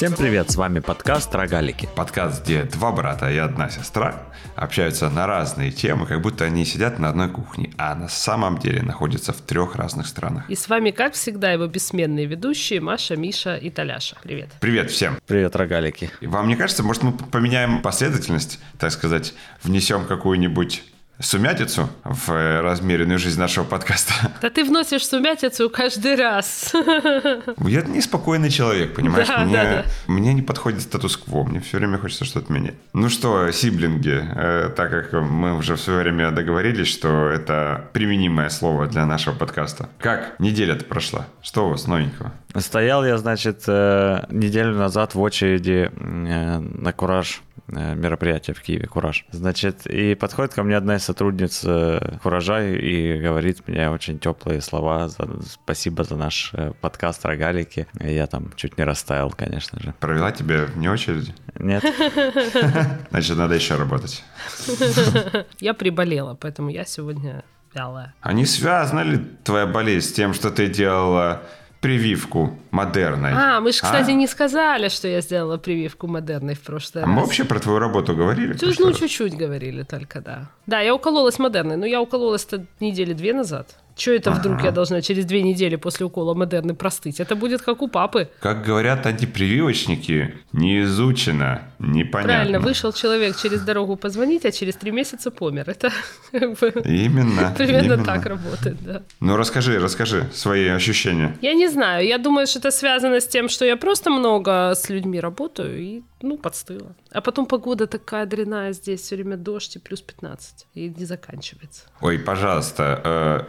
Всем привет, с вами подкаст «Рогалики». Подкаст, где два брата и одна сестра общаются на разные темы, как будто они сидят на одной кухне, а на самом деле находятся в трех разных странах. И с вами, как всегда, его бессменные ведущие Маша, Миша и Таляша. Привет. Привет всем. Привет, рогалики. И Вам не кажется, может мы поменяем последовательность, так сказать, внесем какую-нибудь сумятицу в э, размеренную жизнь нашего подкаста. Да ты вносишь сумятицу каждый раз. Я неспокойный человек, понимаешь? Да, мне, да, да. мне не подходит статус-кво, мне все время хочется что-то менять. Ну что, сиблинги, э, так как мы уже в свое время договорились, что это применимое слово для нашего подкаста. Как неделя-то прошла? Что у вас новенького? Стоял я, значит, э, неделю назад в очереди э, на «Кураж», мероприятие в Киеве «Кураж». Значит, и подходит ко мне одна из сотрудниц э, «Куража» и говорит мне очень теплые слова. За, спасибо за наш э, подкаст «Рогалики». И я там чуть не растаял, конечно же. Провела тебя вне очереди? Нет? Значит, надо еще работать. Я приболела, поэтому я сегодня вялая. А не связана ли твоя болезнь с тем, что ты делала прививку модерной? А, мы же, кстати, А? не сказали, что я сделала прививку модерной в прошлый А раз. мы вообще про твою работу говорили? Чуть- Ну, раз? чуть-чуть говорили только, да. Да, я укололась модерной, но я укололась-то недели две назад. Че это вдруг я должна через две недели после укола модерны простыть? Это будет как у папы. Как говорят антипрививочники, не изучено, непонятно. Правильно, вышел человек через дорогу позвонить, а через три месяца помер. Это Именно. примерно именно. так работает, да. Ну расскажи, расскажи свои ощущения. Я не знаю, я думаю, что это связано с тем, что я просто много с людьми работаю и, ну, подстыла. А потом погода такая дрянная здесь, все время дождь и плюс 15, и не заканчивается. Ой, пожалуйста,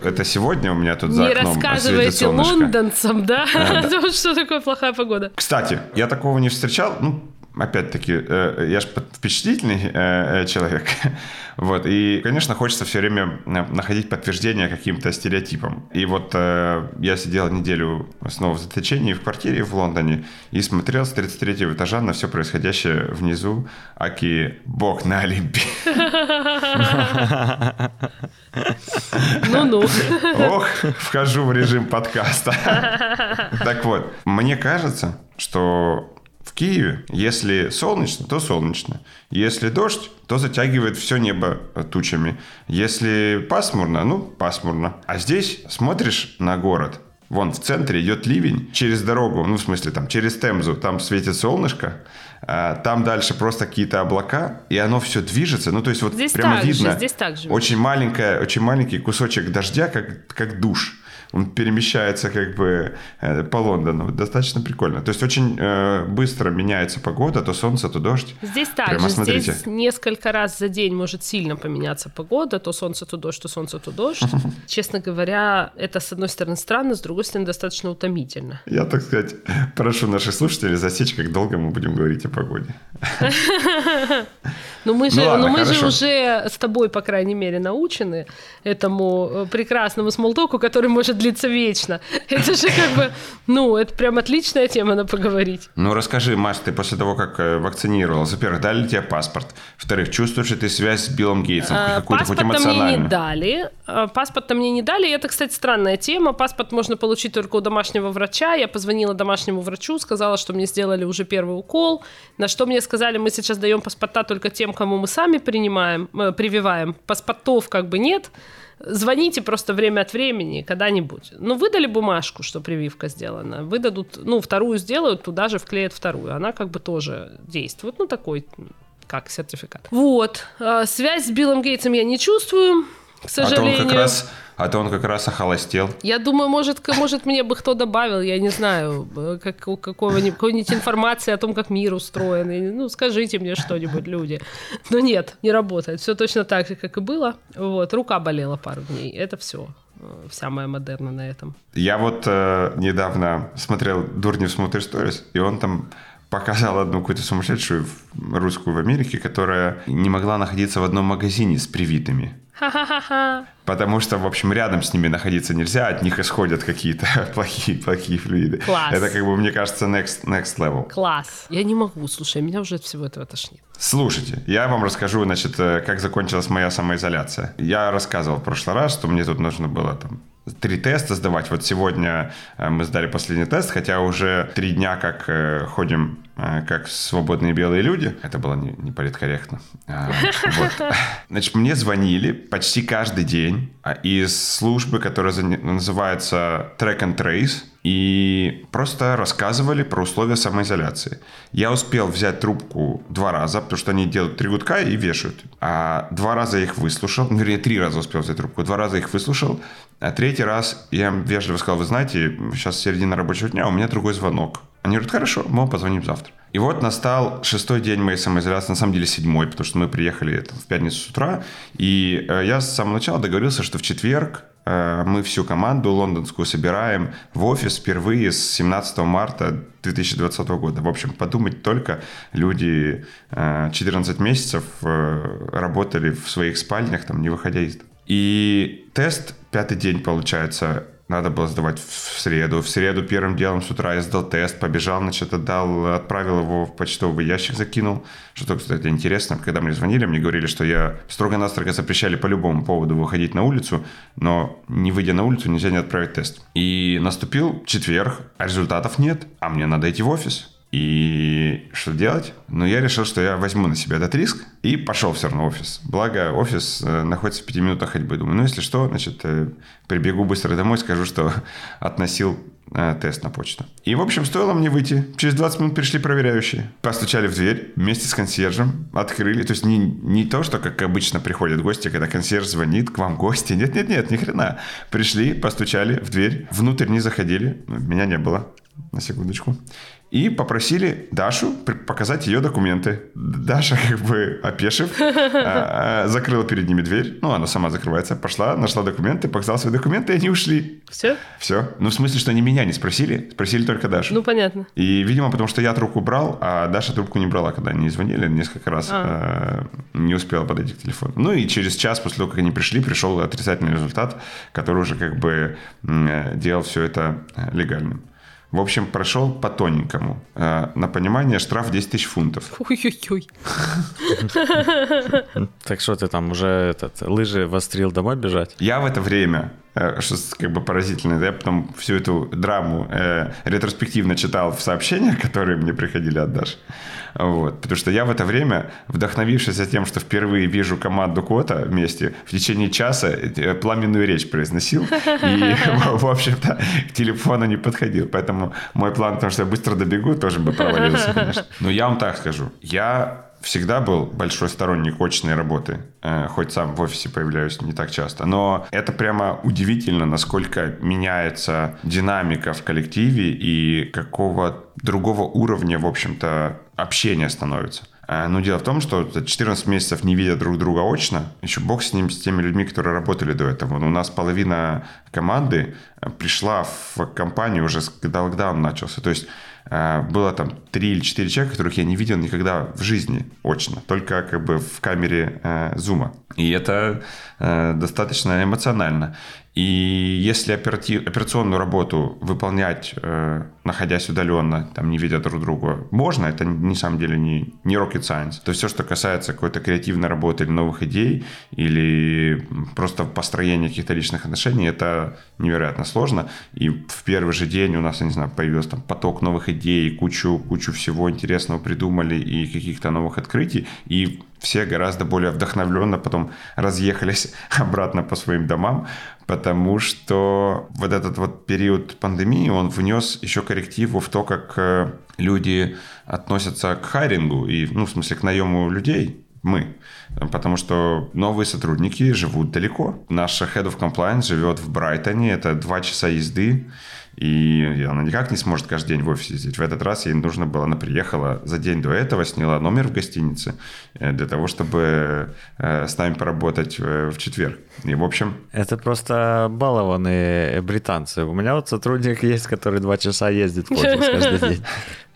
э, это сегодня у меня тут за не окном рассказывайте лондонцам, да, Вот что такое плохая погода. Кстати, я такого не встречал. Ну, опять-таки, э, я же впечатлительный э, э, человек. Вот. И, конечно, хочется все время находить подтверждение каким-то стереотипам. И вот я сидел неделю снова в заточении в квартире в Лондоне и смотрел с 33 этажа на все происходящее внизу, аки бог на Олимпе. Ну-ну. Ох, вхожу в режим подкаста. Так вот, мне кажется, что в Киеве, если солнечно, то солнечно. Если дождь, то затягивает все небо тучами. Если пасмурно, ну, пасмурно. А здесь смотришь на город, Вон в центре идет ливень через дорогу, ну в смысле там через Темзу, там светит солнышко, а, там дальше просто какие-то облака, и оно все движется. Ну то есть вот Здесь прямо так же, видно здесь так же. очень маленькая, очень маленький кусочек дождя, как как душ. Он перемещается как бы э, по Лондону. Достаточно прикольно. То есть очень э, быстро меняется погода, то солнце, то дождь. Здесь так Прямо же, смотрите. здесь несколько раз за день может сильно поменяться погода, то солнце, то дождь, то солнце, то дождь. Честно говоря, это, с одной стороны, странно, с другой стороны, достаточно утомительно. Я, так сказать, прошу наших слушателей засечь, как долго мы будем говорить о погоде. Но мы же, Ну ладно, но мы же уже с тобой, по крайней мере, научены этому э, прекрасному смолтоку, который может длиться вечно. Это же как бы, ну, это прям отличная тема на поговорить. Ну, расскажи, Маш, ты после того, как э, вакцинировалась, во-первых, дали ли тебе паспорт? Во-вторых, чувствуешь ли ты связь с Биллом Гейтсом? А, Какую-то хоть Паспорта мне не эмоциональную? дали. А, Паспорта мне не дали. И это, кстати, странная тема. Паспорт можно получить только у домашнего врача. Я позвонила домашнему врачу, сказала, что мне сделали уже первый укол. На что мне сказали, мы сейчас даем паспорта только тем, кому мы сами принимаем, э, прививаем. Паспортов как бы нет. Звоните просто время от времени, когда-нибудь. Ну, выдали бумажку, что прививка сделана. Выдадут, ну, вторую сделают, туда же вклеят вторую. Она как бы тоже действует. Ну, такой как сертификат. Вот. А, Связь с Биллом Гейтсом я не чувствую, к А то он сожалению. как раз, а то он как раз охолостел. Я думаю, может, может, мне бы кто добавил, я не знаю, э, как, какого-нибудь, какой-нибудь информации о том, как мир устроен. Ну, скажите мне что-нибудь, люди. Но нет, не работает. Все точно так же, как и было. Вот, рука болела пару дней. Это все. Вся моя модерна на этом. Я вот э, недавно смотрел «Дурнев смотрит сторис», и он там показал одну какую-то сумасшедшую русскую в Америке, которая не могла находиться в одном магазине с привитыми. Ха-ха-ха-ха. Потому что, в общем, рядом с ними находиться нельзя, от них исходят какие-то плохие, плохие флюиды. Класс. Это, как бы, мне кажется, next, next level. Класс. Я не могу, слушай, меня уже от всего этого тошнит. Слушайте, я вам расскажу, значит, э, как закончилась моя самоизоляция. Я рассказывал в прошлый раз, что мне тут нужно было там три теста сдавать. Вот сегодня э, мы сдали последний тест, хотя уже три дня как э, ходим как свободные белые люди. Это было не, не политкорректно. А, вот. Значит, мне звонили почти каждый день а, из службы, которая называется Track and Trace и просто рассказывали про условия самоизоляции. Я успел взять трубку два раза, потому что они делают три гудка и вешают. А два раза их выслушал, ну, вернее, три раза успел взять трубку, два раза их выслушал, а третий раз я им вежливо сказал, вы знаете, сейчас середина рабочего дня, у меня другой звонок. Они говорят, хорошо, мы позвоним завтра. И вот настал шестой день моей самоизоляции, на самом деле седьмой, потому что мы приехали это, в пятницу с утра, и э, я с самого начала договорился, что в четверг Э, мы всю команду лондонскую собираем в офис впервые с 17 марта 2020 года. В общем, подумать только, люди 14 э, месяцев э, работали в своих спальнях, там, не выходя из... И тест, пятый день, получается, надо было сдавать в среду. В среду первым делом с утра я сдал тест, побежал, значит, отдал, отправил его в почтовый ящик, закинул. Что, кстати, интересно, когда мне звонили, мне говорили, что я строго-настрого запрещали по любому поводу выходить на улицу, но не выйдя на улицу, нельзя не отправить тест. И наступил четверг, а результатов нет, а мне надо идти в офис. И что делать? Ну, я решил, что я возьму на себя этот риск и пошел все равно в офис. Благо, офис э, находится в пяти минутах ходьбы. Думаю, ну, если что, значит, э, прибегу быстро домой, скажу, что относил э, тест на почту. И, в общем, стоило мне выйти. Через 20 минут пришли проверяющие. Постучали в дверь вместе с консьержем, открыли. То есть не, не то, что, как обычно, приходят гости, когда консьерж звонит, к вам гости. Нет-нет-нет, ни хрена. Пришли, постучали в дверь, внутрь не заходили. Меня не было, на секундочку и попросили Дашу показать ее документы. Даша, как бы опешив, а, а, закрыла перед ними дверь. Ну, она сама закрывается. Пошла, нашла документы, показала свои документы, и они ушли. Все? Все. Ну, в смысле, что они меня не спросили, спросили только Дашу. Ну, понятно. И, видимо, потому что я трубку брал, а Даша трубку не брала, когда они звонили несколько раз. А. Не успела подойти к телефону. Ну, и через час после того, как они пришли, пришел отрицательный результат, который уже как бы делал все это э, легальным. В общем, прошел по тоненькому. Э, на понимание штраф 10 тысяч фунтов. Ой-ой-ой. Так что ты там уже этот лыжи вострил домой бежать? Я в это время Э, что как бы поразительно. Я потом всю эту драму э, ретроспективно читал в сообщениях, которые мне приходили от Даши. Вот. Потому что я в это время, вдохновившись тем, что впервые вижу команду Кота вместе, в течение часа э, пламенную речь произносил. И, в общем-то, к телефону не подходил. Поэтому мой план, потому что я быстро добегу, тоже бы провалился, конечно. Но я вам так скажу. Я всегда был большой сторонник очной работы, э, хоть сам в офисе появляюсь не так часто. Но это прямо удивительно, насколько меняется динамика в коллективе и какого другого уровня, в общем-то, общения становится. Э, но дело в том, что 14 месяцев не видя друг друга очно, еще бог с ним, с теми людьми, которые работали до этого. Но у нас половина команды э, пришла в компанию уже, когда локдаун начался. То есть было там три или четыре человека, которых я не видел никогда в жизни очно, только как бы в камере э, зума. И это э, достаточно эмоционально. И если оператив, операционную работу выполнять, э, находясь удаленно, там, не видя друг друга, можно, это на самом деле не, не rocket science. То есть все, что касается какой-то креативной работы или новых идей, или просто построения каких-то личных отношений, это невероятно сложно. И в первый же день у нас, я не знаю, появился там поток новых идей, кучу, кучу всего интересного придумали и каких-то новых открытий. И все гораздо более вдохновленно потом разъехались обратно по своим домам, потому что вот этот вот период пандемии, он внес еще коррективу в то, как э, люди относятся к хайрингу и, ну, в смысле, к наему людей, мы. Потому что новые сотрудники живут далеко. Наша Head of Compliance живет в Брайтоне, это два часа езды. И она никак не сможет каждый день в офисе сидеть. В этот раз ей нужно было, она приехала за день до этого, сняла номер в гостинице э, для того, чтобы э, с нами поработать э, в четверг. И, в общем... Это просто балованные британцы. У меня вот сотрудник есть, который два часа ездит в офис каждый день.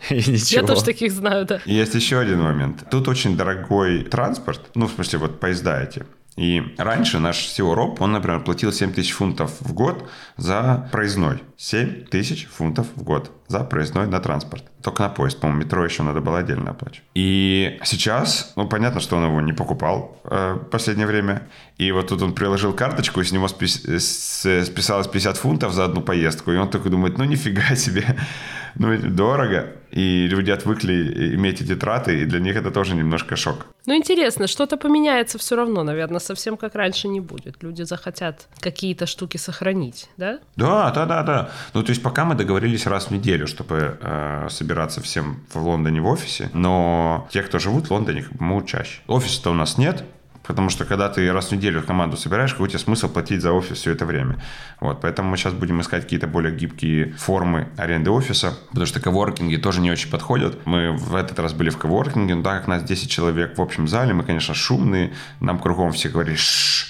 И ничего. Я тоже таких знаю, да. есть еще один момент. Тут очень дорогой транспорт, ну, в смысле, вот поезда эти. И раньше наш SEO Роб, он, например, платил 7 тысяч фунтов в год за проездной. 7 тысяч фунтов в год за проездной на транспорт. только на поезд. По-моему, метро еще надо было отдельно оплачивать. И сейчас, ну, понятно, что он его не покупал э, в последнее время. И вот тут он приложил карточку, и с него спис- списалось 50 фунтов за одну поездку. И он такой думает, ну, нифига себе ну, дорого, и люди отвыкли иметь эти траты, и для них это тоже немножко шок. Ну, интересно, что-то поменяется все равно, наверное, совсем как раньше не будет. Люди захотят какие-то штуки сохранить, да? Да, да, да, да. Ну, то есть пока мы договорились раз в неделю, чтобы э, собираться всем в Лондоне в офисе, но те, кто живут в Лондоне, могут чаще. Офиса-то у нас нет, Потому что когда ты раз в неделю команду собираешь, какой тебе смысл платить за офис все это время? Вот, поэтому мы сейчас будем искать какие-то более гибкие формы аренды офиса, потому что коворкинги тоже не очень подходят. Мы в этот раз были в коворкинге, но так как нас 10 человек в общем зале, мы, конечно, шумные, нам кругом все говорили ш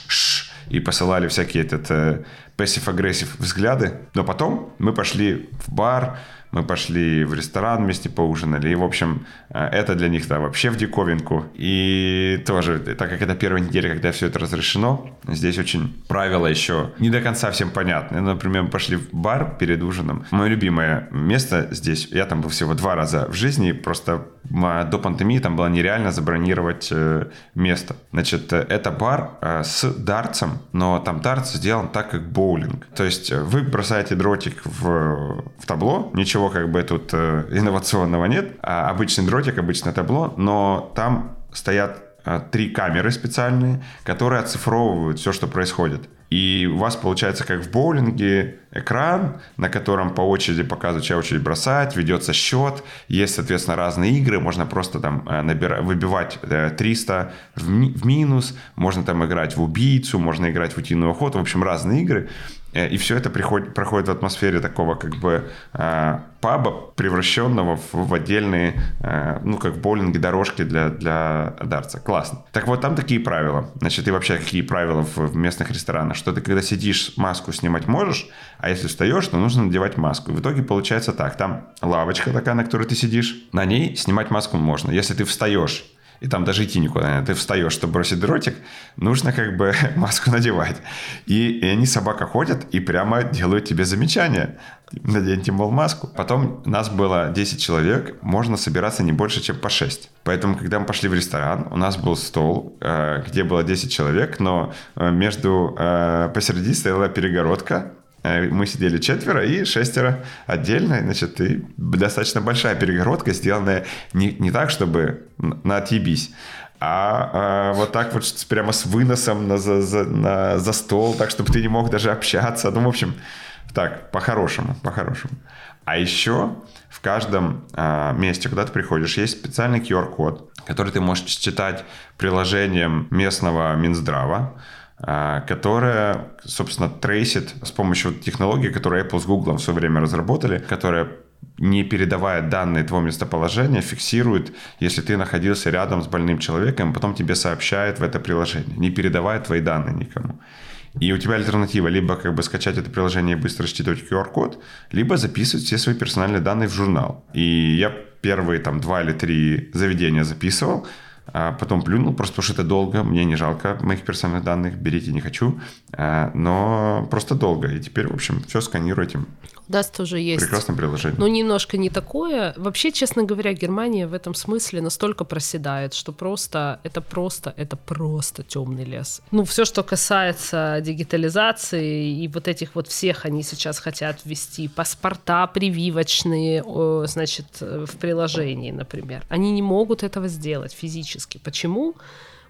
и посылали всякие этот э, passive-aggressive взгляды. Но потом мы пошли в бар, мы пошли в ресторан вместе поужинали. И, в общем, э, это для них да, вообще в диковинку. И тоже, так как это первая неделя, когда все это разрешено, здесь очень правила еще не до конца всем понятны. Например, мы пошли в бар перед ужином. Мое любимое место здесь, я там был всего два раза в жизни, просто до пандемии там было нереально забронировать э, место. Значит, э, это бар с дартсом, но там дартс сделан так, как боулинг. То есть вы бросаете дротик в, в табло, ничего ничего как бы тут э, инновационного нет. А обычный дротик, обычное табло, но там стоят э, три камеры специальные, которые оцифровывают все, что происходит. И у вас получается, как в боулинге, экран, на котором по очереди показывают, чья очередь бросать, ведется счет, есть, соответственно, разные игры, можно просто там э, набирать, выбивать 300 в, ми- в минус, можно там играть в убийцу, можно играть в утиную охоту, в общем, разные игры. Э, и все это приходит, проходит в атмосфере такого как бы э, паба, превращенного в, в отдельные, э, ну, как боулинги, дорожки для, для дарца. Классно. Так вот, там такие правила. Значит, и вообще какие правила в, в местных ресторанах, что ты когда сидишь, маску снимать можешь, а если встаешь, то нужно надевать маску. И в итоге получается так. Там лавочка такая, на которой ты сидишь, на ней снимать маску можно. Если ты встаешь и там даже идти никуда нет. Ты встаешь, чтобы бросить дротик, нужно как бы маску надевать. И, и они, собака, ходят и прямо делают тебе замечания. Наденьте, мол, маску. Потом нас было 10 человек, можно собираться не больше, чем по 6. Поэтому, когда мы пошли в ресторан, у нас был стол, э, где было 10 человек, но э, между э, посередине стояла перегородка, мы сидели четверо и шестеро отдельно. Значит, и достаточно большая перегородка, сделанная не, не так, чтобы на отъебись, а, а вот так вот прямо с выносом на, за, за, на, за стол, так, чтобы ты не мог даже общаться. Ну, в общем, так, по-хорошему, по-хорошему. А еще в каждом а, месте, куда ты приходишь, есть специальный QR-код, который ты можешь читать приложением местного Минздрава. А, которая, собственно, трейсит с помощью технологии, которую Apple с Google в свое время разработали, которая не передавая данные твоего местоположения, фиксирует, если ты находился рядом с больным человеком, потом тебе сообщает в это приложение, не передавая твои данные никому. И у тебя альтернатива либо как бы скачать это приложение и быстро считывать QR-код, либо записывать все свои персональные данные в журнал. И я первые там два или три заведения записывал, а потом плюнул, просто потому что это долго, мне не жалко моих персональных данных, берите, не хочу, а, но просто долго. И теперь, в общем, все сканируйте. У нас тоже есть. Прекрасное приложение. Но немножко не такое. Вообще, честно говоря, Германия в этом смысле настолько проседает, что просто, это просто, это просто темный лес. Ну, все, что касается дигитализации и вот этих вот всех, они сейчас хотят ввести паспорта прививочные, значит, в приложении, например. Они не могут этого сделать физически. Почему?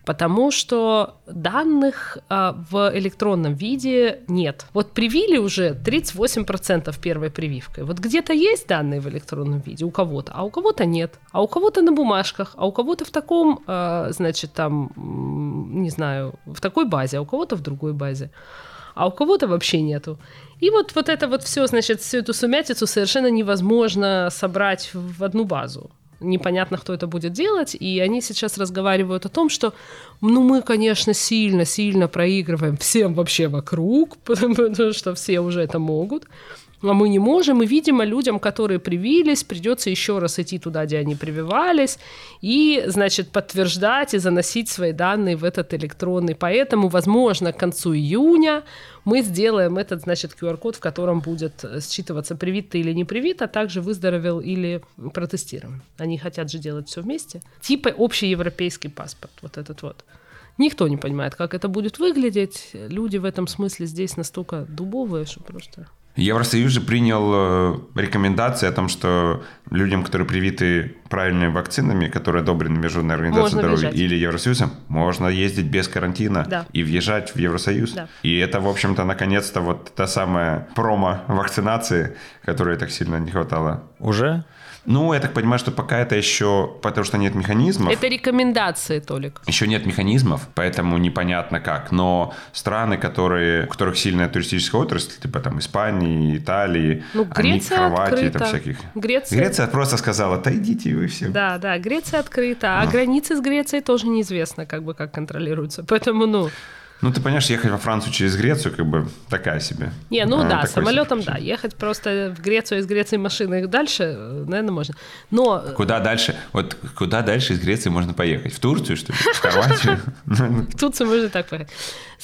потому что данных э, в электронном виде нет. Вот привили уже 38% первой прививкой. Вот где-то есть данные в электронном виде у кого-то, а у кого-то нет. А у кого-то на бумажках, а у кого-то в таком, э, значит, там, не знаю, в такой базе, а у кого-то в другой базе а у кого-то вообще нету. И вот, вот это вот все, значит, всю эту сумятицу совершенно невозможно собрать в одну базу непонятно, кто это будет делать, и они сейчас разговаривают о том, что, ну, мы, конечно, сильно-сильно проигрываем всем вообще вокруг, потому что все уже это могут, а мы не можем, и, видимо, людям, которые привились, придется еще раз идти туда, где они прививались, и, значит, подтверждать и заносить свои данные в этот электронный. Поэтому, возможно, к концу июня мы сделаем этот, значит, QR-код, в котором будет считываться, привит ты или не привит, а также выздоровел или протестирован. Они хотят же делать все вместе. Типа общий европейский паспорт, вот этот вот. Никто не понимает, как это будет выглядеть. Люди в этом смысле здесь настолько дубовые, что просто... Евросоюз же принял э, рекомендации о том, что людям, которые привиты правильными вакцинами, которые одобрены Международной организацией Можно здоровья въезжать. или Евросоюзом, можно ездить без карантина Да. и въезжать в Евросоюз. Да. И это, в общем-то, наконец-то вот та самая промо-вакцинации, которой так сильно не хватало. Уже? Ну, я так понимаю, что пока это еще, потому что нет механизмов. Это рекомендации, Толик. Еще нет механизмов, поэтому непонятно как. Но страны, которые, у которых сильная туристическая отрасль, типа там Испании, Италии, Ну, они, Греция Хорватии, открыта. там всяких. Греция... Греция просто сказала, да идите вы все. Да, да, Греция открыта, а границы с Грецией тоже неизвестно, как бы как контролируются. Поэтому, ну, Ну, ты понимаешь, ехать во Францию через Грецию, как бы такая себе. не, ну А, да, самолетом себе. да, ехать просто в Грецию из Греции машиной дальше, наверное, можно. Но Куда дальше? Вот куда дальше из Греции можно поехать? В Турцию, что ли? В Хорватию? в Турцию можно так поехать.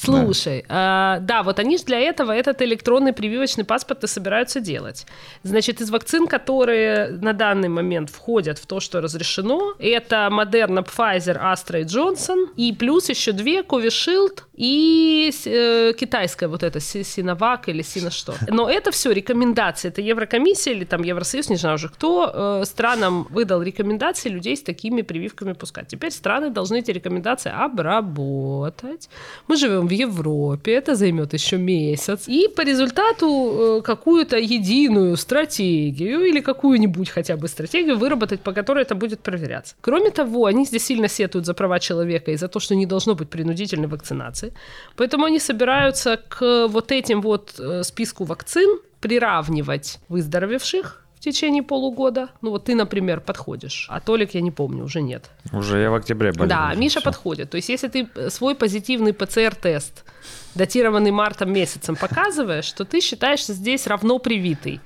Слушай, а, да, вот они же для этого этот электронный прививочный паспорт и собираются делать. Значит, из вакцин, которые на данный момент входят в то, что разрешено, это Moderna, Pfizer, Astra и Johnson, и плюс еще две, Covishield и э, китайская вот эта Синовак или Сина что. Но это все рекомендации, это Еврокомиссия или там Евросоюз, не знаю уже кто, э, странам выдал рекомендации людей с такими прививками пускать. Теперь страны должны эти рекомендации обработать. Мы живем в Европе, это займет еще месяц. И по результату э, какую-то единую стратегию или какую-нибудь хотя бы стратегию выработать, по которой это будет проверяться. Кроме того, они здесь сильно сетуют за права человека и за то, что не должно быть принудительной вакцинации. Поэтому они собираются к вот этим вот э, списку вакцин приравнивать выздоровевших течение полугода. Ну вот ты, например, подходишь, а Толик, я не помню, уже нет. Уже я в октябре болел. Да, уже Миша всё. подходит. То есть, если ты э, свой позитивный ПЦР-тест, датированный мартом месяцем, показываешь, то ты считаешься здесь равно привитый.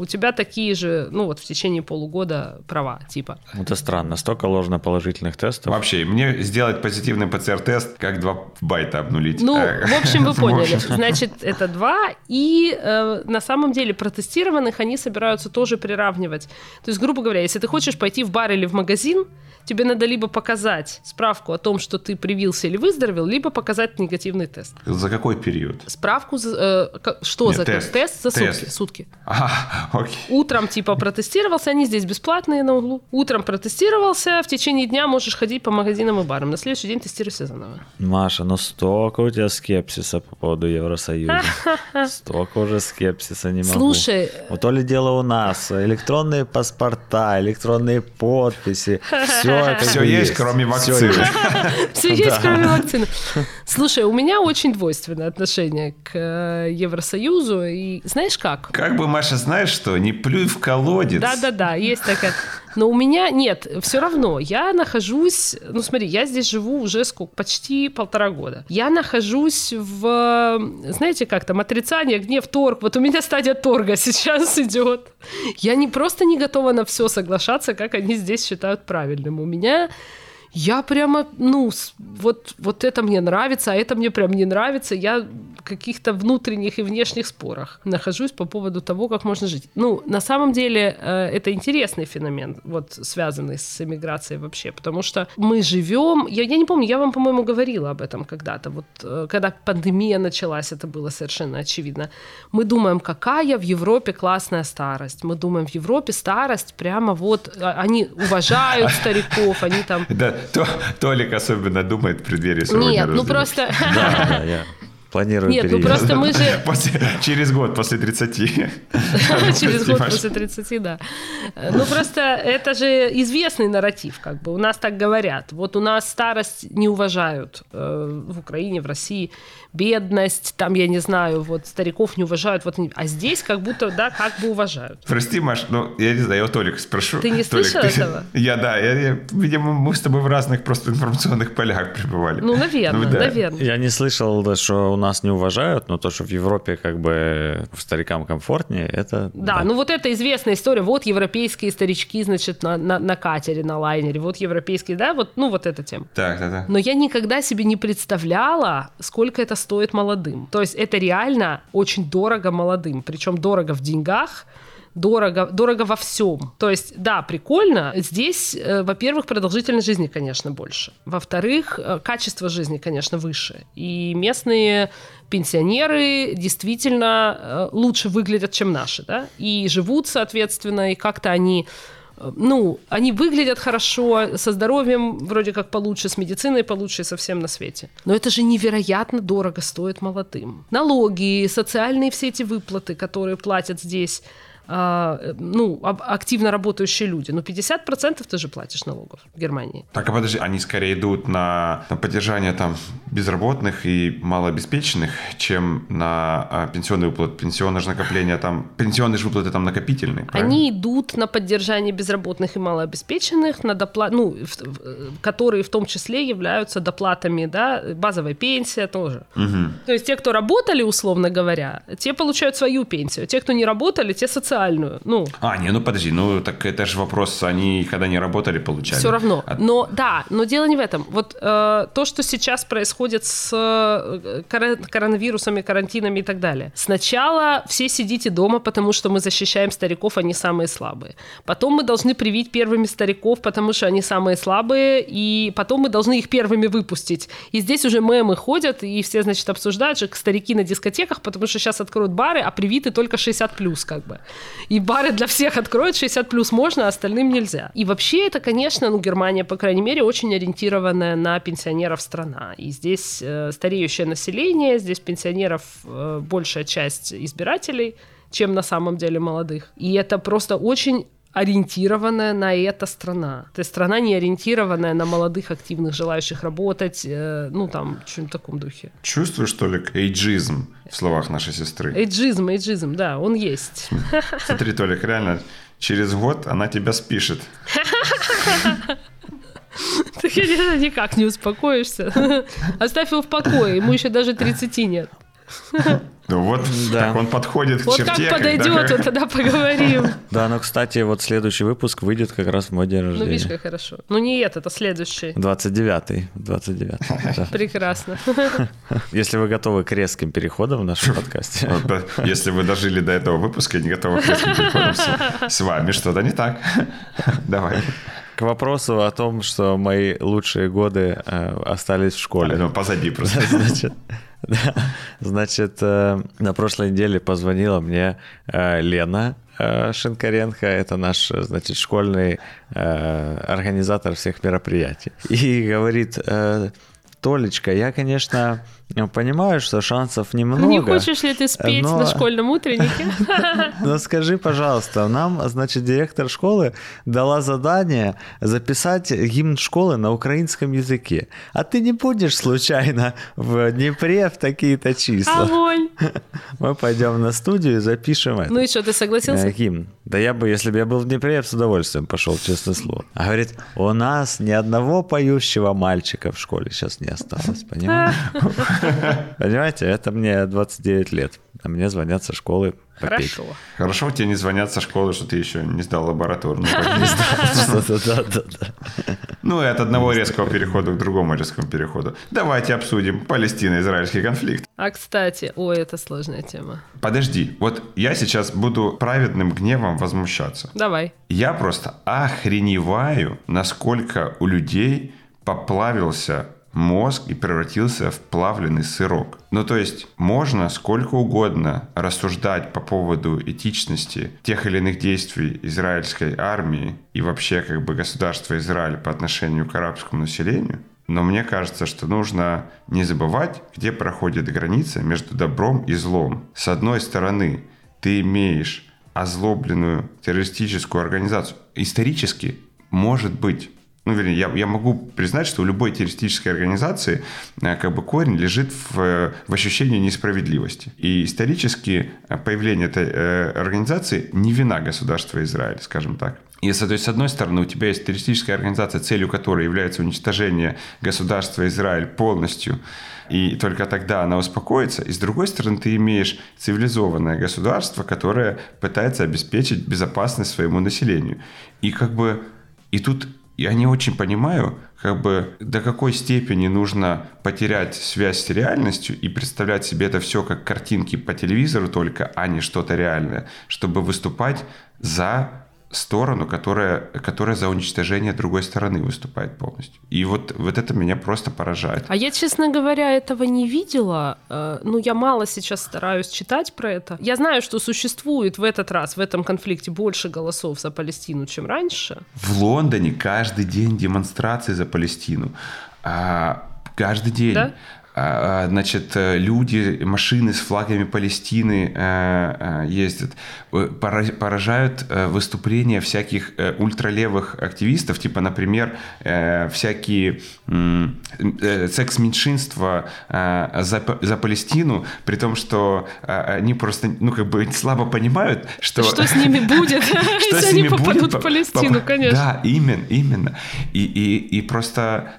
У тебя такие же, ну вот в течение полугода права, типа. Это странно. Столько ложноположительных тестов. Вообще, мне сделать позитивный ПЦР-тест, как два байта обнулить. Ну, в общем, вы поняли. Значит, это два. И э, на самом деле протестированных они собираются тоже приравнивать. То есть, грубо говоря, если ты хочешь пойти в бар или в магазин, тебе надо либо показать справку о том, что ты привился или выздоровел, либо показать негативный тест. За какой период? Справку, за- э, что Нет, за тест. тест? за Тест. сутки. сутки. А, окей. Утром типа протестировался, они здесь бесплатные на углу. Утром протестировался, в течение дня можешь ходить по магазинам и барам. На следующий день тестируйся заново. Маша, ну столько у тебя скепсиса по поводу Евросоюза. Столько уже скепсиса не могу. Слушай, Вот то ли дело у нас. Электронные паспорта, электронные подписи. Все, Всё есть, кроме вакцины. Все есть, кроме вакцины. Слушай, у меня очень двойственное отношение к э, Евросоюзу. И знаешь как? Как бы, Маша, знаешь что, не плюй в колодец. Да-да-да, есть такая. Но у меня нет, все равно. Я нахожусь, ну смотри, я здесь живу уже сколько, почти полтора года. Я нахожусь в, знаете, как там, отрицание, гнев, торг. Вот у меня стадия торга сейчас идет. Я не просто не готова на все соглашаться, как они здесь считают правильным. У меня я прямо, ну, вот, вот это мне нравится, а это мне прям не нравится. Я каких-то внутренних и внешних спорах нахожусь по поводу того, как можно жить. Ну, на самом деле, э, это интересный феномен, вот, связанный с эмиграцией вообще, потому что мы живем, я, я не помню, я вам, по-моему, говорила об этом когда-то, вот, э, когда пандемия началась, это было совершенно очевидно. Мы думаем, какая в Европе классная старость. Мы думаем, в Европе старость прямо вот, а, они уважают стариков, они там Да, то, Толик особенно думает в преддверии своего нет, ну просто... Да, да, планирую Нет, ну переезд. просто мы же... После- через год, после 30. Через год после 30, да. Ну просто это же известный нарратив, как бы. У нас так говорят. Вот у нас старость не уважают э, в Украине, в России. Бедность, там, я не знаю, вот стариков не уважают. Вот, а здесь как будто, да, как бы уважают. Прости, Маш, ну, я не знаю, я у Толика спрошу. Ты не слышал этого? Я, да, я, видимо, мы с тобой в разных просто информационных полях пребывали. Ну, наверное, Ну, наверное. Я не слышал, да, что у нас не уважают, но то, что в Европе как бы старикам комфортнее, это... Да, да. ну вот это известная история. Вот европейские старички, значит, на, на, на катере, на лайнере. Вот европейские, да, вот, ну вот эта тема. Так, да, да. Но я никогда себе не представляла, сколько это стоит молодым. То есть это реально очень дорого молодым. Причем дорого в деньгах, дорого, дорого во всем. То есть, да, прикольно. Здесь, э, во-первых, продолжительность жизни, конечно, больше. Во-вторых, э, качество жизни, конечно, выше. И местные пенсионеры действительно э, лучше выглядят, чем наши, да, и живут, соответственно, и как-то они ну, они выглядят хорошо, со здоровьем вроде как получше, с медициной получше, совсем на свете. Но это же невероятно дорого стоит молодым. Налоги, социальные все эти выплаты, которые платят здесь, ну, активно работающие люди. Ну, 50% ты же платишь налогов в Германии. Так, а подожди, они скорее идут на, на поддержание там безработных и малообеспеченных, чем на а, пенсионные выплаты, пенсионное же накопление там, пенсионные же выплаты там накопительные, правильно? Они идут на поддержание безработных и малообеспеченных, на допла... ну, в, которые в том числе являются доплатами, да, базовая пенсия тоже. Угу. То есть те, кто работали, условно говоря, те получают свою пенсию, те, кто не работали, те социальную. Ну. А, не, ну подожди, ну так это же вопрос, они когда не работали, получали. Все равно. А... Но да, но дело не в этом. Вот э, то, что сейчас происходит с э, коронавирусами, карантинами и так далее. Сначала все сидите дома, потому что мы защищаем стариков, они самые слабые. Потом мы должны привить первыми стариков, потому что они самые слабые, и потом мы должны их первыми выпустить. И здесь уже мемы ходят, и все, значит, обсуждают же старики на дискотеках, потому что сейчас откроют бары, а привиты только 60 плюс, как бы и бары для всех откроют, 60 плюс можно, а остальным нельзя. И вообще это, конечно, ну, Германия, по крайней мере, очень ориентированная на пенсионеров страна. И здесь э, стареющее население, здесь пенсионеров э, большая часть избирателей, чем на самом деле молодых. И это просто очень ориентированная на это страна. То есть страна не ориентированная на молодых, активных, желающих работать, э, ну там, в чем таком духе. Чувствуешь, что ли, эйджизм в словах нашей сестры? Эйджизм, эйджизм, да, он есть. Смотри, Толик, реально, через год она тебя спишет. Ты никак не успокоишься. Оставь его в покое, ему еще даже 30 нет. Ну вот, да. так он подходит вот к черте. Вот как подойдет, когда... вот тогда поговорим. Да, но, кстати, вот следующий выпуск выйдет как раз в мой день рождения. Ну, видишь, как хорошо. Ну, не это, это следующий. 29-й. 29 Прекрасно. Если вы готовы к резким переходам в нашем подкасте. Если вы дожили до этого выпуска и не готовы к резким переходам с вами, что-то не так. Давай. К вопросу о том, что мои лучшие годы э, остались в школе. Ну, позади просто. Значит, Значит, э, на прошлой неделе позвонила мне э, Лена э, Шинкаренко, это наш, значит, школьный организатор всех мероприятий. И говорит, Толечка, я, конечно, понимаю, что шансов немного. Не хочешь ли ты спеть но... на школьном утреннике? Но скажи, пожалуйста, нам, значит, директор школы дала задание записать гимн школы на украинском языке. А ты не будешь случайно в Днепре в такие-то числа? Огонь! Мы пойдем на студию и запишем это. Ну и что, ты согласился? Э, гимн. Да я бы, если бы я был в Днепре, я бы с удовольствием пошел, честное слово. А говорит, у нас ни одного поющего мальчика в школе сейчас не осталось, понимаешь? Понимаете, это мне 29 лет, а мне звонят со школы попеть. Хорошо. Хорошо, тебе не звонят со школы, что ты еще не сдал лабораторную. Ну и от одного резкого перехода к другому резкому переходу. Давайте обсудим Палестино-израильский конфликт. А, кстати, ой, это сложная тема. Подожди, вот я сейчас буду праведным гневом возмущаться. Давай. Я просто охреневаю, насколько у людей поплавился мозг и превратился в плавленый сырок. Ну, то есть можно сколько угодно рассуждать по поводу этичности тех или иных действий израильской армии и вообще как бы государства Израиль по отношению к арабскому населению, но мне кажется, что нужно не забывать, где проходит граница между добром и злом. С одной стороны, ты имеешь озлобленную террористическую организацию. Исторически, может быть, ну, вернее, я, я могу признать, что у любой террористической организации э, как бы корень лежит в, в ощущении несправедливости. И исторически э, появление этой э, организации не вина государства Израиль, скажем так. Если, то есть, с одной стороны, у тебя есть террористическая организация, целью которой является уничтожение государства Израиль полностью, и только тогда она успокоится. И с другой стороны, ты имеешь цивилизованное государство, которое пытается обеспечить безопасность своему населению. И как бы, и тут я не очень понимаю, как бы до какой степени нужно потерять связь с реальностью и представлять себе это все как картинки по телевизору только, а не что-то реальное, чтобы выступать за сторону, которая, которая за уничтожение другой стороны выступает полностью. И вот, вот это меня просто поражает. А я, честно говоря, этого не видела. Э, ну, я мало сейчас стараюсь читать про это. Я знаю, что существует в этот раз, в этом конфликте больше голосов за Палестину, чем раньше. В Лондоне каждый день демонстрации за Палестину. А, каждый день. Да? А, а, значит, э, люди, машины с флагами Палестины э, э, ездят, поражают выступления всяких ультралевых активистов, типа, например, всякие секс-меньшинства за, за Палестину, при том, что они просто, ну, как бы слабо понимают, что... Что с ними будет, если они попадут в Палестину, конечно. Да, именно, именно. И, просто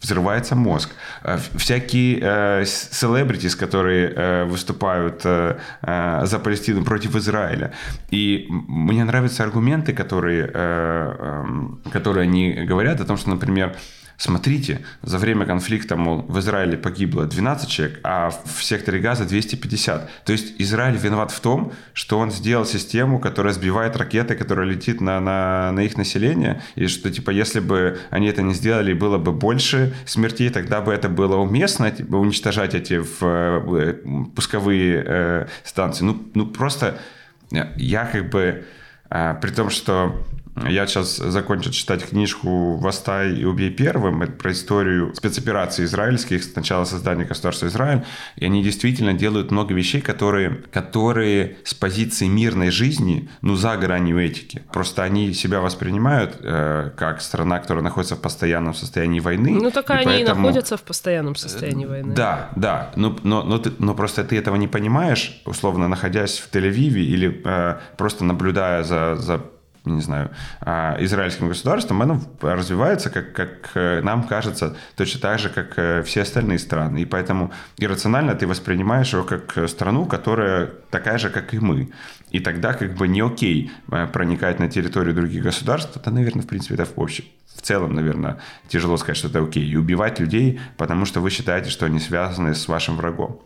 взрывается мозг. Э, всякие селебритис, э, которые э, выступают э, э, за Палестину против Израиля. И мне нравятся аргументы, которые, э, э, которые они говорят о том, что, например, смотрите, за время конфликта, мол, в Израиле погибло 12 человек, а в секторе Газа 250. То есть Израиль виноват в том, что он сделал систему, которая сбивает ракеты, которая летит на, на, на их население, и что, типа, если бы они это не сделали, было бы больше смертей, тогда бы это было уместно, типа, уничтожать эти в, э, пусковые э, станции. Ну, ну, просто я как бы, э, при том, что я сейчас закончил читать книжку «Востай и убей первым». Это про историю спецопераций израильских с начала создания государства Израиль. И они действительно делают много вещей, которые, которые с позиции мирной жизни, ну, за гранью этики. Просто они себя воспринимают э, как страна, которая находится в постоянном состоянии войны. Ну, так и они поэтому... и находятся в постоянном состоянии войны. Да, да. Но, но, но, ты, но просто ты этого не понимаешь, условно, находясь в Тель-Авиве или э, просто наблюдая за, за не знаю, а, израильским государством, оно развивается, как, как э, нам кажется, точно так же, как э, все остальные страны. И поэтому иррационально ты воспринимаешь его как страну, которая такая же, как и мы. И тогда как бы не окей э, проникать на территорию других государств, это, наверное, в принципе, это общем. В целом, наверное, тяжело сказать, что это окей. И убивать людей, потому что вы считаете, что они связаны с вашим врагом.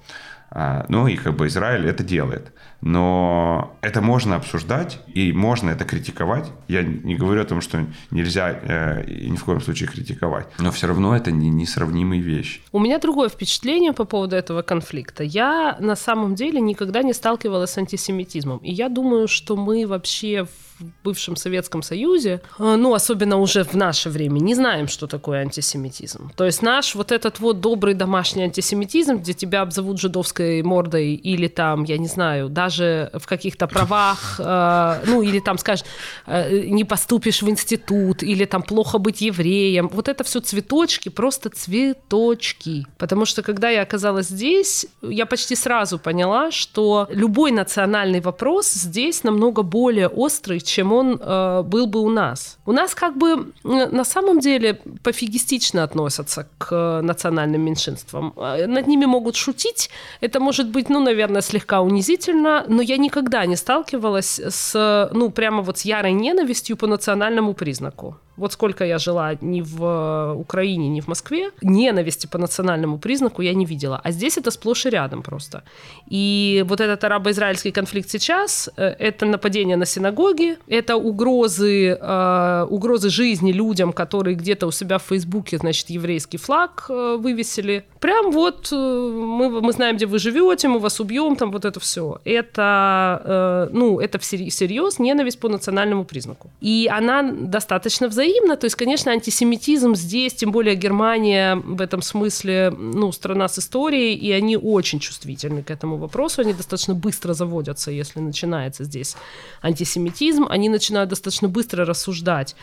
А, ну и как бы Израиль это делает. Но это можно обсуждать и можно это критиковать. Я не говорю о том, что нельзя э, ни в коем случае критиковать. Но все равно это не несравнимые вещи. У меня другое впечатление по поводу этого конфликта. Я на самом деле никогда не сталкивалась с антисемитизмом. И я думаю, что мы вообще в в бывшем Советском Союзе, э, ну, особенно уже в наше время, не знаем, что такое антисемитизм. То есть наш вот этот вот добрый домашний антисемитизм, где тебя обзовут жидовской мордой или там, я не знаю, даже в каких-то правах, э, ну, или там скажешь, э, не поступишь в институт, или там плохо быть евреем. Вот это все цветочки, просто цветочки. Потому что когда я оказалась здесь, я почти сразу поняла, что любой национальный вопрос здесь намного более острый, чем он э, был бы у нас. У нас как бы на самом деле пофигистично относятся к национальным меньшинствам. Э, над ними могут шутить. Это может быть, ну, наверное, слегка унизительно, но я никогда не сталкивалась с, ну, прямо вот с ярой ненавистью по национальному признаку. Вот сколько я жила ни в э, Украине, ни в Москве, ненависти по национальному признаку я не видела. А здесь это сплошь и рядом просто. И вот этот арабо-израильский конфликт сейчас э, — это нападение на синагоги, это угрозы, э, угрозы жизни людям, которые где-то у себя в Фейсбуке, значит, еврейский флаг вывесили. Прям вот мы, мы знаем, где вы живете, мы вас убьем, там вот это все. Это, ну, это всерьез ненависть по национальному признаку. И она достаточно взаимно. То есть, конечно, антисемитизм здесь, тем более Германия в этом смысле, ну, страна с историей, и они очень чувствительны к этому вопросу. Они достаточно быстро заводятся, если начинается здесь антисемитизм. Они начинают достаточно быстро рассуждать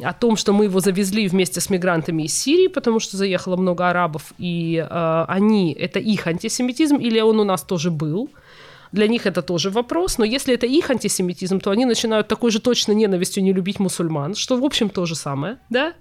о том, что мы его завезли вместе с мигрантами из Сирии, потому что заехало много арабов, и э, они, это их антисемитизм, или он у нас тоже был. для них это тоже вопрос, но если это их антисемитизм, то они начинают такой же точно ненавистью не любить мусульман, что, в общем, то же самое, да,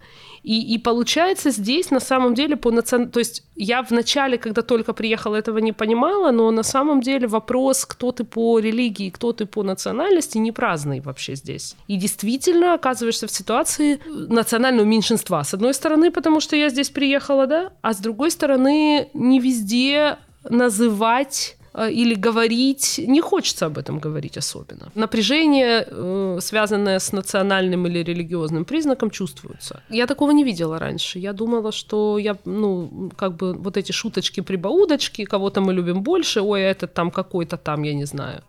и, и получается здесь на самом деле по национ... То есть я в начале, когда только приехала, этого не понимала, но на самом деле вопрос, кто ты по религии, кто ты по национальности, не праздный вообще здесь. И действительно оказываешься в ситуации национального меньшинства. С одной стороны, потому что я здесь приехала, да, а с другой стороны, не везде называть Э, или говорить, не хочется об этом говорить особенно. Напряжение, э, связанное с национальным или религиозным признаком, чувствуется. Я такого не видела раньше. Я думала, что я, ну, как бы вот эти шуточки-прибаудочки, кого-то мы любим больше, ой, а этот там какой-то там, я не знаю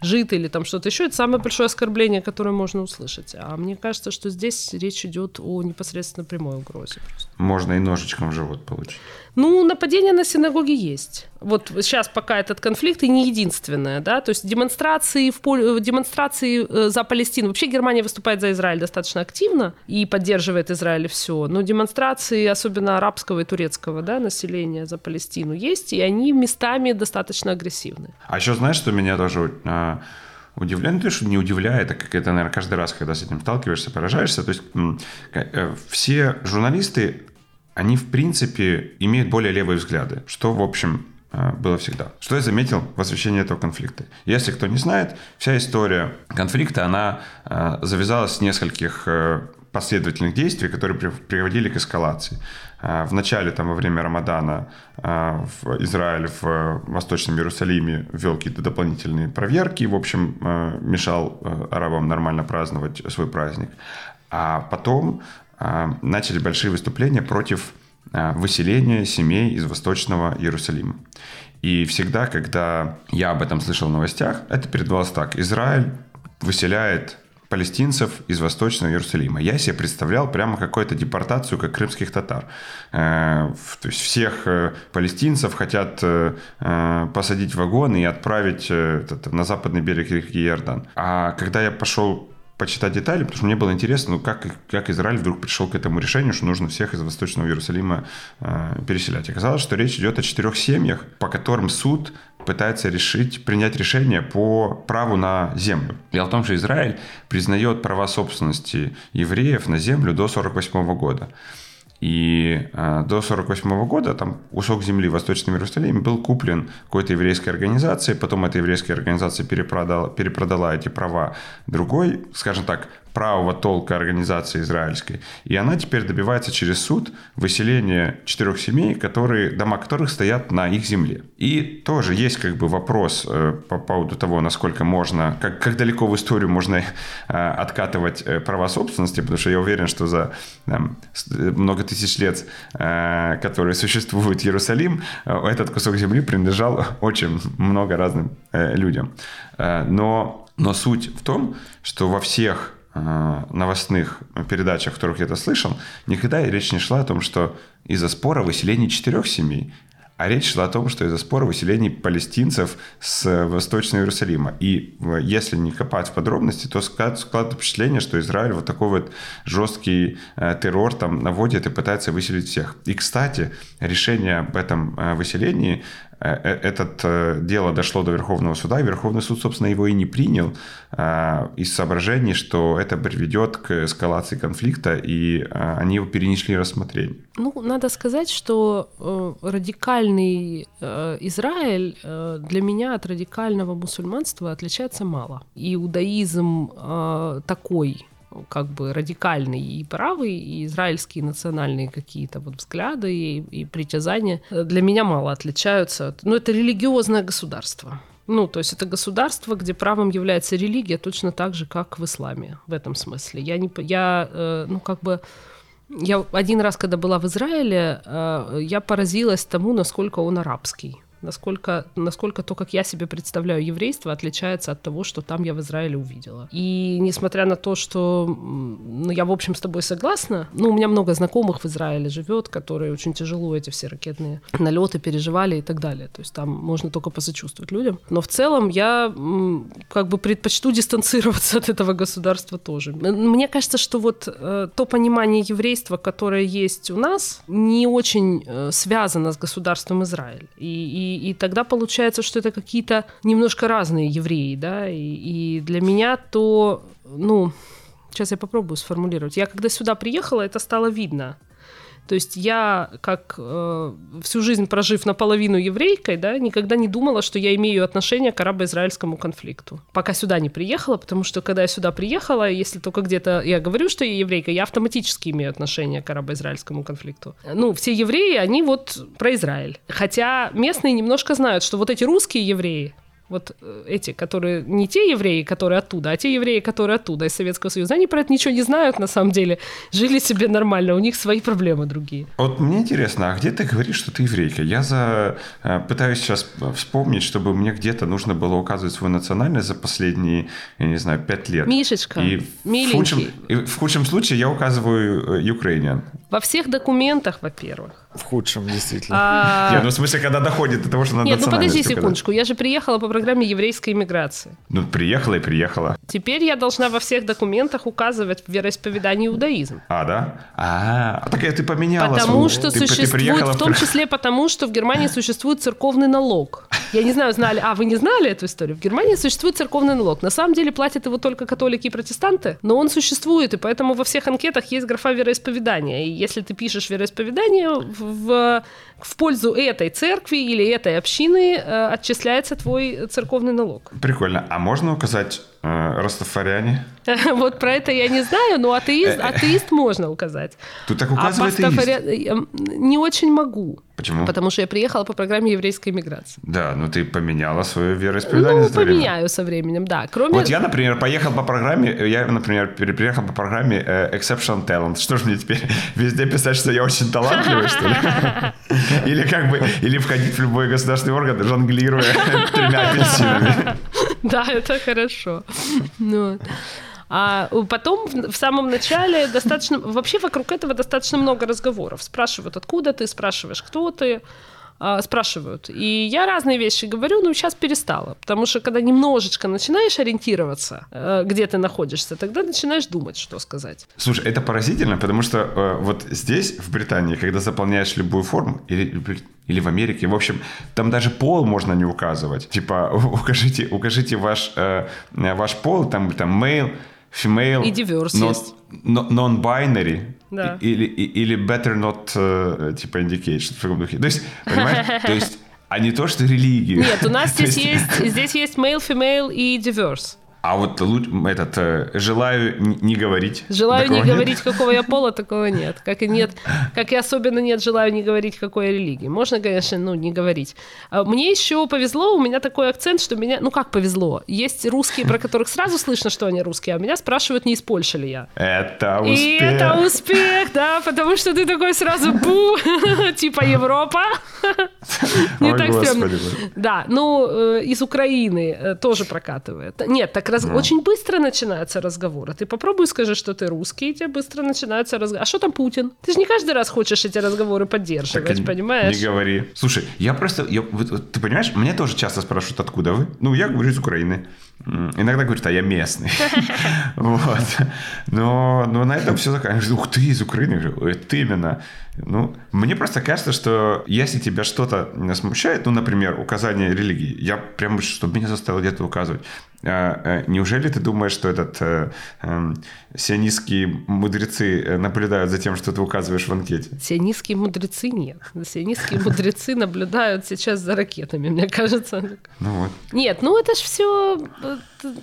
жид или там что-то еще, это самое большое оскорбление, которое можно услышать. А мне кажется, что здесь речь идет о непосредственно прямой угрозе. Просто. Можно и ножичком в живот получить. Ну, нападение на синагоги есть. Вот сейчас пока этот конфликт и не единственное, да, то есть демонстрации, в поле, демонстрации э, за Палестину. Вообще Германия выступает за Израиль достаточно активно и поддерживает Израиль и все. Но демонстрации, особенно арабского и турецкого да, населения за Палестину есть, и они местами достаточно агрессивны. А еще знаешь, что меня тоже а, удивляет, ну, то, что не удивляет, а как это, наверное, каждый раз, когда с этим сталкиваешься, поражаешься. То есть э, все журналисты они, в принципе, имеют более левые взгляды, что, в общем, э, было всегда. Что я заметил в освещении этого конфликта? Если кто не знает, вся история конфликта, она э, завязалась с нескольких э, последовательных действий, которые приводили к эскалации. В начале, там, во время Рамадана, в Израиль в Восточном Иерусалиме ввел какие-то дополнительные проверки, в общем, мешал арабам нормально праздновать свой праздник. А потом начали большие выступления против а, выселения семей из Восточного Иерусалима. И всегда, когда я об этом слышал в новостях, это передавалось так. Израиль выселяет палестинцев из Восточного Иерусалима. Я себе представлял прямо какую-то депортацию, как крымских татар. Э, то есть всех э, палестинцев хотят э, посадить в вагон и отправить на западный берег реки Иордан. А когда я пошел почитать детали, потому что мне было интересно, ну, как, как Израиль вдруг пришел к этому решению, что нужно всех из Восточного Иерусалима э, переселять. Оказалось, что речь идет о четырех семьях, по которым суд пытается решить, принять решение по праву на землю. Дело в том, что Израиль признает права собственности евреев на землю до 1948 года. И э, до 1948 года там кусок земли в Восточном Иерусалиме был куплен какой-то еврейской организацией, потом эта еврейская организация перепродала, перепродала эти права другой, скажем так, правого толка организации израильской. И она теперь добивается через суд выселения четырех семей, которые, дома которых стоят на их земле. И тоже есть как бы вопрос э, по поводу того, насколько можно, как, как далеко в историю можно э, откатывать э, права собственности, потому что я уверен, что за там, много тысяч лет, которые существует Иерусалим, этот кусок земли принадлежал очень много разным людям. Но, но суть в том, что во всех Э, новостных передачах, в которых я это слышал, никогда речь не шла о том, что из-за спора выселение четырех семей, а речь шла о том, что из-за спора выселений палестинцев с Восточного Иерусалима. И если не копать в подробности, то складывается впечатление, что Израиль вот такой вот жесткий э, террор там наводит и пытается выселить всех. И, кстати, решение об этом э, выселении Э, э, это дело дошло до Верховного суда, и Верховный суд, собственно, его и не принял э, из соображений, что это приведет к эскалации конфликта, и они его перенесли рассмотрение. Ну, надо сказать, что радикальный Израиль для меня от радикального мусульманства отличается мало. Иудаизм такой как бы радикальный и правый, и израильские национальные какие-то вот взгляды и, и притязания для меня мало отличаются. Но это религиозное государство. Ну, то есть это государство, где правом является религия точно так же, как в исламе в этом смысле. Я, не, я э, ну, как бы... Я один раз, когда была в Израиле, э, я поразилась тому, насколько он арабский насколько, насколько то, как я себе представляю еврейство, отличается от того, что там я в Израиле увидела. И несмотря на то, что ну, я, в общем, с тобой согласна, ну, у меня много знакомых в Израиле живет, которые очень тяжело эти все ракетные налеты переживали и так далее. То есть там можно только посочувствовать людям. Но в целом я как бы предпочту дистанцироваться от этого государства тоже. Мне кажется, что вот э, то понимание еврейства, которое есть у нас, не очень э, связано с государством Израиль. И, и и, тогда получается, что это какие-то немножко разные евреи, да, и, и для меня то, ну, сейчас я попробую сформулировать. Я когда сюда приехала, это стало видно. То есть я, как э, всю жизнь прожив наполовину еврейкой, да, никогда не думала, что я имею отношение к арабо-израильскому конфликту. Пока сюда не приехала, потому что когда я сюда приехала, если только где-то я говорю, что я еврейка, я автоматически имею отношение к арабо-израильскому конфликту. Ну, все евреи, они вот про Израиль. Хотя местные немножко знают, что вот эти русские евреи, вот э, эти, которые не те евреи, которые оттуда, а те евреи, которые оттуда, из Советского Союза, они про это ничего не знают на самом деле, жили себе нормально, у них свои проблемы другие. Вот мне интересно, а где ты говоришь, что ты еврейка? Я за... Э, пытаюсь сейчас вспомнить, чтобы мне где-то нужно было указывать свою национальность за последние, я не знаю, пять лет. Мишечка, и в худшем, и в худшем случае я указываю э, Ukrainian. Во всех документах, во-первых. В худшем, действительно. А... Нет, ну в смысле, когда доходит до того, что надо Нет, ну подожди секундочку, я же приехала по программе еврейской иммиграции. Ну, приехала и приехала. Теперь я должна во всех документах указывать вероисповедание иудаизм. А, да? А, так ты поменяла. Потому что ты, существует, ты в том числе потому, что в Германии существует церковный налог. Я не знаю, знали, а вы не знали эту историю? В Германии существует церковный налог. На самом деле платят его только католики и протестанты, но он существует, и поэтому во всех анкетах есть графа вероисповедания. И если ты пишешь вероисповедание в, в пользу этой церкви или этой общины, э, отчисляется твой церковный налог. Прикольно. А можно указать э, Растафаряне? Вот про это я не знаю, но атеист, атеист можно указать. Тут так указывает а пастафари... Не очень могу. Почему? Потому что я приехала по программе еврейской миграции. Да, но ты поменяла свое вероисповедание Ну, поменяю со временем, да. Кроме... Вот я, например, поехал по программе, я, например, приехал по программе э, Exceptional Talent. Что же мне теперь везде писать, что я очень талантливый, что ли? Или как бы, или входить в любой государственный орган, жонглируя тремя апельсинами. Да, это хорошо. Ну, а потом в самом начале достаточно... Вообще вокруг этого достаточно много разговоров. Спрашивают, откуда ты, спрашиваешь, кто ты спрашивают. И я разные вещи говорю, но сейчас перестала. Потому что когда немножечко начинаешь ориентироваться, э, где ты находишься, тогда начинаешь думать, что сказать. Слушай, это поразительно, потому что э, вот здесь, в Британии, когда заполняешь любую форму, или, или в Америке, в общем, там даже пол можно не указывать. Типа, укажите, укажите ваш, э, ваш пол, там, там, male, female. И diverse non, есть. Non-binary. Да. Или, или better not, uh, типа, indicate, что в таком духе. То есть, понимаешь, то есть, а не то, что религию. Нет, у нас здесь есть, здесь есть male, female и diverse. А вот этот э, желаю не говорить. Желаю не нет? говорить, какого я пола, такого нет. Как и нет, как и особенно нет желаю не говорить, какой я религии. Можно, конечно, ну, не говорить. А мне еще повезло, у меня такой акцент, что меня, ну как повезло, есть русские, про которых сразу слышно, что они русские, а меня спрашивают, не из Польши ли я. Это успех. И это успех, да, потому что ты такой сразу бу, типа Европа. Не так стрёмно. Да, ну, э, из Украины э, тоже прокатывает. Нет, так раз... очень быстро начинаются разговоры. Ты попробуй скажи, что ты русский, и тебе быстро начинаются разговоры. А что там Путин? Ты же не каждый раз хочешь эти разговоры поддерживать, так, понимаешь? Не говори. Слушай, я просто... Я, вот, ты понимаешь, меня тоже часто спрашивают, откуда вы? Ну, я говорю из Украины. Иногда говорят, а я местный. вот. Но, но на этом все заканчивается. Ух ты, из Украины. Я говорю, это именно. Ну, мне просто кажется, что если тебя что-то смущает, ну, например, указание религии, я прям, чтобы меня заставило где-то указывать, а, а, неужели ты думаешь, что этот э, э, сионистские мудрецы э, наблюдают за тем, что ты указываешь в анкете? Сионистские мудрецы нет. Сионистские мудрецы наблюдают сейчас за ракетами, мне кажется. Ну вот. Нет, ну это ж все,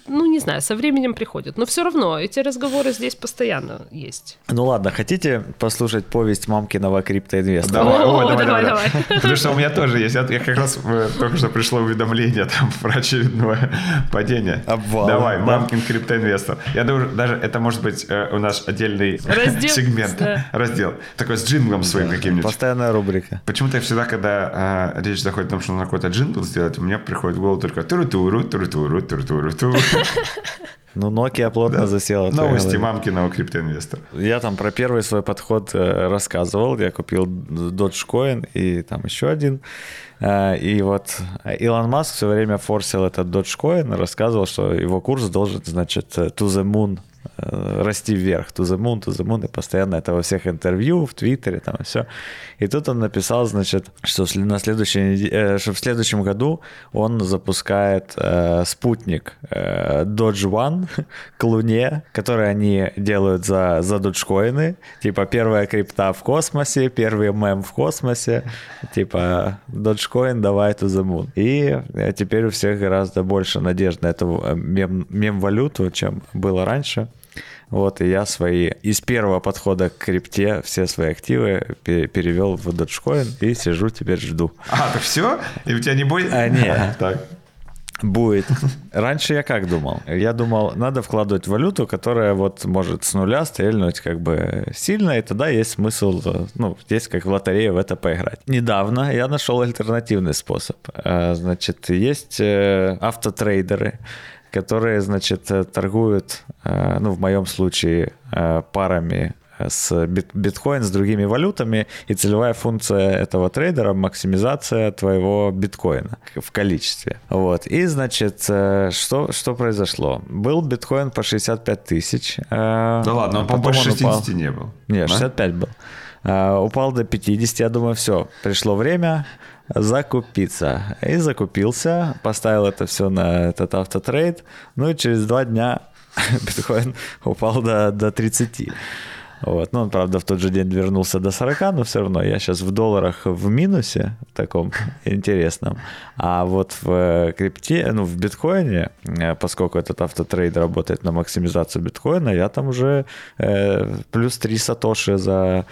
ну не знаю, со временем приходит. Но все равно эти разговоры здесь постоянно есть. Ну ладно, хотите послушать повесть мамкиного криптоинвестора? Давай, О, давай, давай, давай. Потому что у меня тоже есть. Я как раз только что пришло уведомление там про очередное падение. Обвал. Давай, Мамкин криптоинвестор. Я даже это может быть э, у нас отдельный раздел, сегмент, да. раздел. Такой с джинглом своим да, каким-нибудь. Постоянная рубрика. Почему-то всегда, когда э, речь заходит о том, что нужно какой-то джингл сделать, у меня приходит в голову только туру-туру, туру-туру, туру-туру-туру. Ну, Nokia плотно да. засела. Новости мамкиного криптоинвестора. Я там про первый свой подход э, рассказывал. Я купил Dogecoin и там еще один. Э, и вот Илон Маск все время форсил этот Dogecoin, рассказывал, что его курс должен, значит, to the moon расти вверх, to the moon, to the moon, и постоянно это во всех интервью, в Твиттере, там все. И тут он написал, значит, что на следующей, э, что в следующем году он запускает э, спутник э, Dodge One к Луне, который они делают за, за доджкоины, типа первая крипта в космосе, первый мем в космосе, типа Dogecoin, давай to the moon. И э, теперь у всех гораздо больше надежд на эту э, мем, мем-валюту, чем было раньше. Вот, и я свои из первого подхода к крипте все свои активы перевел в Dogecoin и сижу теперь жду. А, так все? И у тебя не будет? А, нет. Так. Будет. Раньше я как думал? Я думал, надо вкладывать валюту, которая вот может с нуля стрельнуть как бы сильно, и тогда есть смысл, ну, здесь как в лотерее в это поиграть. Недавно я нашел альтернативный способ. Э, значит, есть э, автотрейдеры, которые, значит, торгуют, э, ну, в моем случае, парами с бит биткоин, с другими валютами, и целевая функция этого трейдера – максимизация твоего биткоина в количестве. Вот. И, значит, э, что, что произошло? Был биткоин по 65 тысяч. Э, да ладно, он, по 60 упал... не был. Нет, 65 да? был. Э, упал до 50, я думаю, все, пришло время закупиться. И закупился, поставил это все на этот автотрейд, ну и через два дня биткоин упал до, до 30. Вот. Ну, он, правда, в тот же день вернулся до 40, но все равно я сейчас в долларах в минусе таком интересном. А вот в э, крипте, ну, в биткоине, э, поскольку этот автотрейд работает на максимизацию биткоина, я там уже э, плюс 3 сатоши за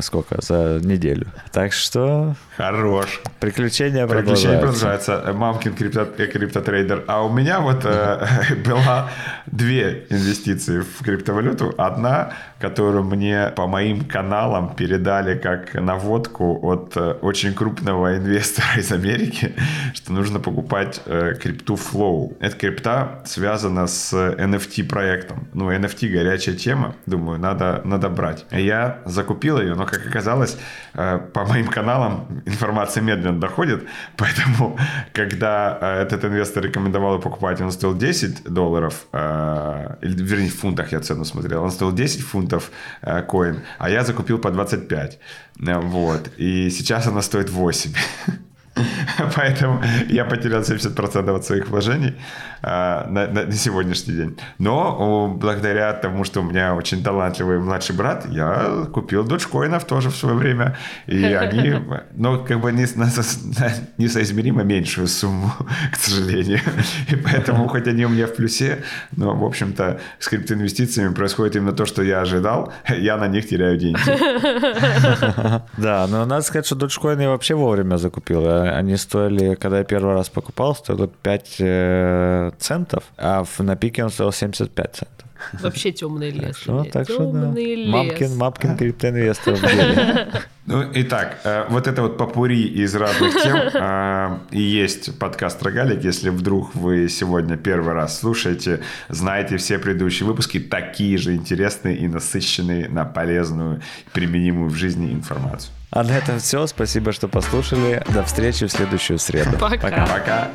сколько? За неделю. Так что... Хорош. Приключения продолжаются. Продолжаются. Мамкин крипто, криптотрейдер. А у меня вот э, была две инвестиции в криптовалюту. Одна, которую мне по моим каналам передали как наводку от э, очень крупного инвестора из Америки, что нужно покупать э, крипту Flow. Эта крипта связана с NFT проектом. Ну, NFT горячая тема. Думаю, надо, надо брать. Я закупил ее, но, как оказалось, э, по моим каналам информация медленно доходит, поэтому, когда этот инвестор рекомендовал ее покупать, он стоил 10 долларов, или, вернее, в фунтах я цену смотрел, он стоил 10 фунтов коин, а я закупил по 25, вот, и сейчас она стоит 8. Поэтому я потерял 70% от своих вложений а, на, на, на сегодняшний день. Но благодаря тому, что у меня очень талантливый младший брат, я купил доджкоинов тоже в свое время. И они, ну, как бы не, несоизмеримо меньшую сумму, к сожалению. И поэтому, хоть они у меня в плюсе, но, в общем-то, с криптоинвестициями происходит именно то, что я ожидал. Я на них теряю деньги. Да, но надо сказать, что доджкоины я вообще вовремя закупил. Они стоили, когда я первый раз покупал, стоило 5 э, центов, а на пике он стоил 75 центов. Вообще темный лес. Так что, так что да. лес. Мапкин, Мапкин криптоинвестор. Ну, итак, э, вот это вот попури из разных тем. Э, и есть подкаст «Рогалик». Если вдруг вы сегодня первый раз слушаете, знаете все предыдущие выпуски, такие же интересные и насыщенные на полезную, применимую в жизни информацию. А на этом все. Спасибо, что послушали. До встречи в следующую среду. Пока. Пока.